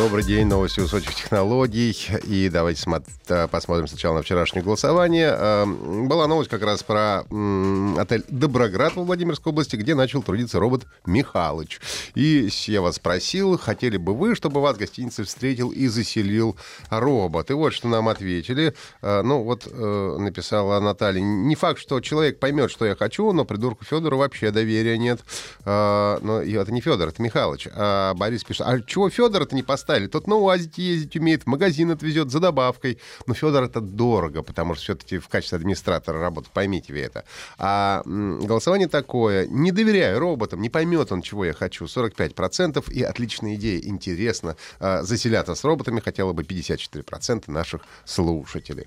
Добрый день, новости высоких технологий. И давайте э, посмотрим сначала на вчерашнее голосование. Э, была новость как раз про отель «Доброград» во Владимирской области, где начал трудиться робот Михалыч. И я вас спросил, хотели бы вы, чтобы вас гостиница встретил и заселил робот? И вот что нам ответили. Э, ну вот написала Наталья. Не факт, что человек поймет, что я хочу, но придурку Федору вообще доверия нет. Но это не Федор, это Михалыч. А Борис пишет, а чего Федора-то не поставил? Поставили. Тот на УАЗике ездить умеет, в магазин отвезет за добавкой. Но Федор это дорого, потому что все-таки в качестве администратора работает, поймите вы это. А голосование такое. Не доверяю роботам, не поймет он, чего я хочу. 45% и отличная идея. Интересно. А, заселяться с роботами хотело бы 54% наших слушателей.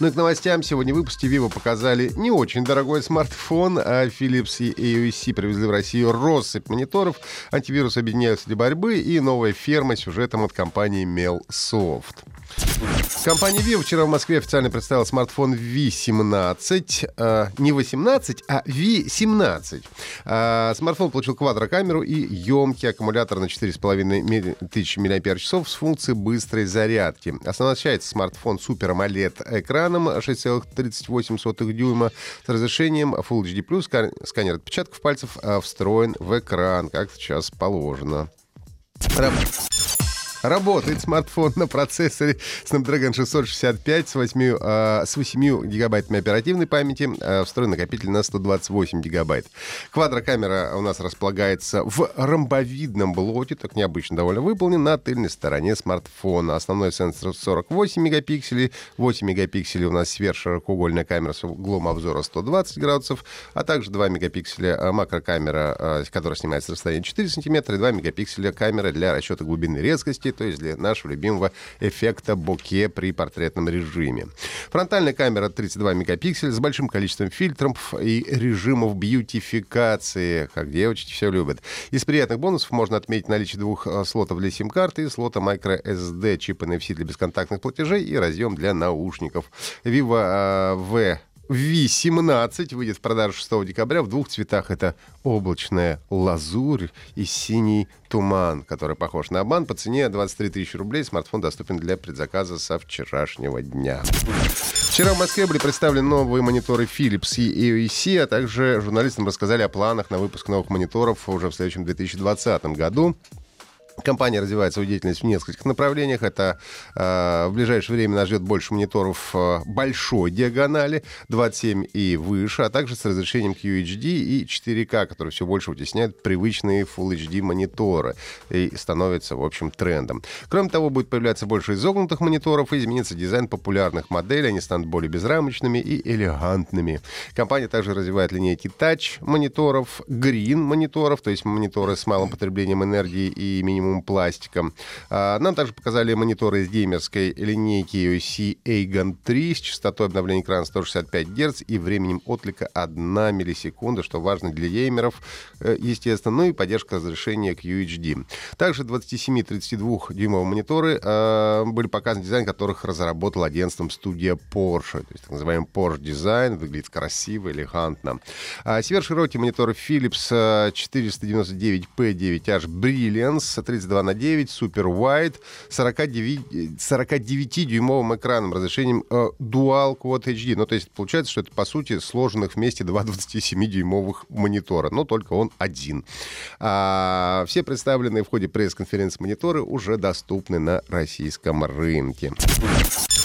Ну и к новостям. Сегодня в выпуске Vivo показали не очень дорогой смартфон, а Philips и AOC привезли в Россию россыпь мониторов. Антивирус объединяются для борьбы и новая ферма сюжетом от компании Melsoft. Компания Vivo вчера в Москве официально представила смартфон V17. Э, не 18, а V17. Э, смартфон получил квадрокамеру и емкий аккумулятор на 4,5 тысячи мАч с функцией быстрой зарядки. Оснащается смартфон Super AMOLED экраном 6,38 дюйма с разрешением Full HD+. Сканер отпечатков пальцев э, встроен в экран, как сейчас положено. Работает смартфон на процессоре Snapdragon 665 с 8, э, с 8 гигабайтами оперативной памяти, э, встроенный накопитель на 128 гигабайт. Квадрокамера у нас располагается в ромбовидном блоке, так необычно довольно выполнен, на тыльной стороне смартфона. Основной сенсор 48 мегапикселей, 8 мегапикселей у нас сверхширокоугольная камера с углом обзора 120 градусов, а также 2 мегапикселя э, макрокамера, э, которая снимается с расстояния 4 сантиметра, и 2 мегапикселя камера для расчета глубины резкости, то есть для нашего любимого эффекта боке при портретном режиме. Фронтальная камера 32 мегапикселя с большим количеством фильтров и режимов бьютификации, как девочки все любят. Из приятных бонусов можно отметить наличие двух э, слотов для сим-карты, слота microSD, чипа NFC для бесконтактных платежей и разъем для наушников. Vivo э, V V17 выйдет в продажу 6 декабря в двух цветах. Это облачная лазурь и синий туман, который похож на обман. По цене 23 тысячи рублей смартфон доступен для предзаказа со вчерашнего дня. Вчера в Москве были представлены новые мониторы Philips и AOC, а также журналистам рассказали о планах на выпуск новых мониторов уже в следующем 2020 году. Компания развивает свою деятельность в нескольких направлениях. Это э, в ближайшее время нас ждет больше мониторов э, большой диагонали, 27 и выше, а также с разрешением QHD и 4K, которые все больше вытесняют привычные Full HD мониторы и становятся, в общем, трендом. Кроме того, будет появляться больше изогнутых мониторов и изменится дизайн популярных моделей. Они станут более безрамочными и элегантными. Компания также развивает линейки Touch мониторов, Green мониторов, то есть мониторы с малым потреблением энергии и минимум минимум пластиком. А, нам также показали мониторы из геймерской линейки UC Aegon 3 с частотой обновления экрана 165 Гц и временем отклика 1 миллисекунда, что важно для геймеров, э, естественно, ну и поддержка разрешения QHD. Также 27-32 дюймовые мониторы э, были показаны дизайн, которых разработал агентством студия Porsche, то есть так называемый Porsche дизайн, выглядит красиво, элегантно. А сверхширокие мониторы Philips 499P9H Brilliance 32 на 9, Super Wide, 49, 49-дюймовым экраном, разрешением э, Dual Quad HD. Ну, то есть получается, что это, по сути, сложенных вместе два 27-дюймовых монитора, но только он один. А, все представленные в ходе пресс-конференции мониторы уже доступны на российском рынке.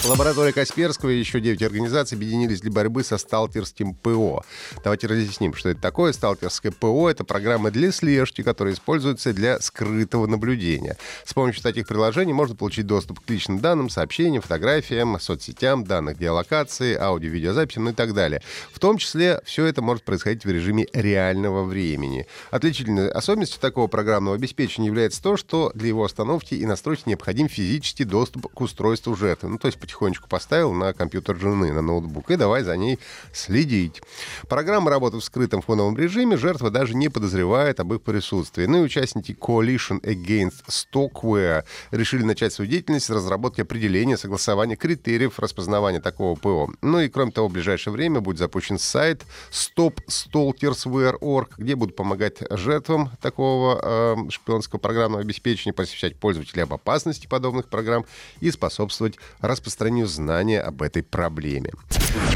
Лаборатория Касперского и еще 9 организаций объединились для борьбы со сталкерским ПО. Давайте разъясним, что это такое. Сталкерское ПО — это программа для слежки, которая используется для скрытого наблюдения. С помощью таких приложений можно получить доступ к личным данным, сообщениям, фотографиям, соцсетям, данных геолокации, аудио-видеозаписям и так далее. В том числе все это может происходить в режиме реального времени. Отличительной особенностью такого программного обеспечения является то, что для его остановки и настройки необходим физический доступ к устройству жертвы. Ну, то есть по потихонечку поставил на компьютер жены, на ноутбук, и давай за ней следить. Программа работает в скрытом фоновом режиме, жертва даже не подозревает об их присутствии. Ну и участники Coalition Against Stockware решили начать свою деятельность с разработки определения, согласования критериев распознавания такого ПО. Ну и кроме того, в ближайшее время будет запущен сайт stopstalkersware.org, где будут помогать жертвам такого э, шпионского программного обеспечения посвящать пользователей об опасности подобных программ и способствовать распространению знания об этой проблеме.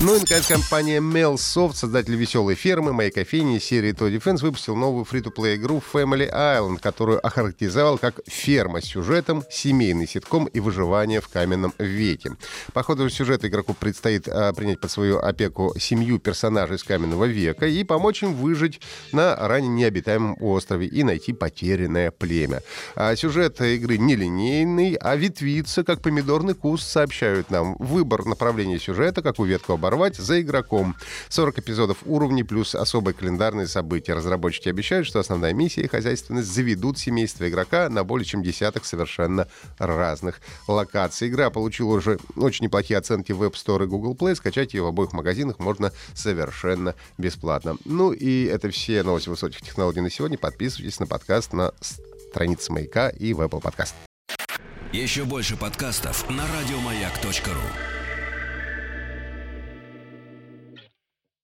Ну и, наконец, компания MailSoft, создатель веселой фермы, моей кофейни серии To Defense, выпустил новую фри-то-плей игру Family Island, которую охарактеризовал как ферма с сюжетом, семейный ситком и выживание в каменном веке. По ходу сюжета игроку предстоит а, принять под свою опеку семью персонажей из каменного века и помочь им выжить на ранее необитаемом острове и найти потерянное племя. А сюжет игры нелинейный, а ветвится, как помидорный куст, сообщают нам. Выбор направления сюжета, как у ветку оборвать, за игроком. 40 эпизодов уровней плюс особые календарные события. Разработчики обещают, что основная миссия и хозяйственность заведут семейство игрока на более чем десяток совершенно разных локаций. Игра получила уже очень неплохие оценки в App Store и Google Play. Скачать ее в обоих магазинах можно совершенно бесплатно. Ну и это все новости высоких технологий на сегодня. Подписывайтесь на подкаст на странице Маяка и в Apple Podcast. Еще больше подкастов на радиомаяк.ру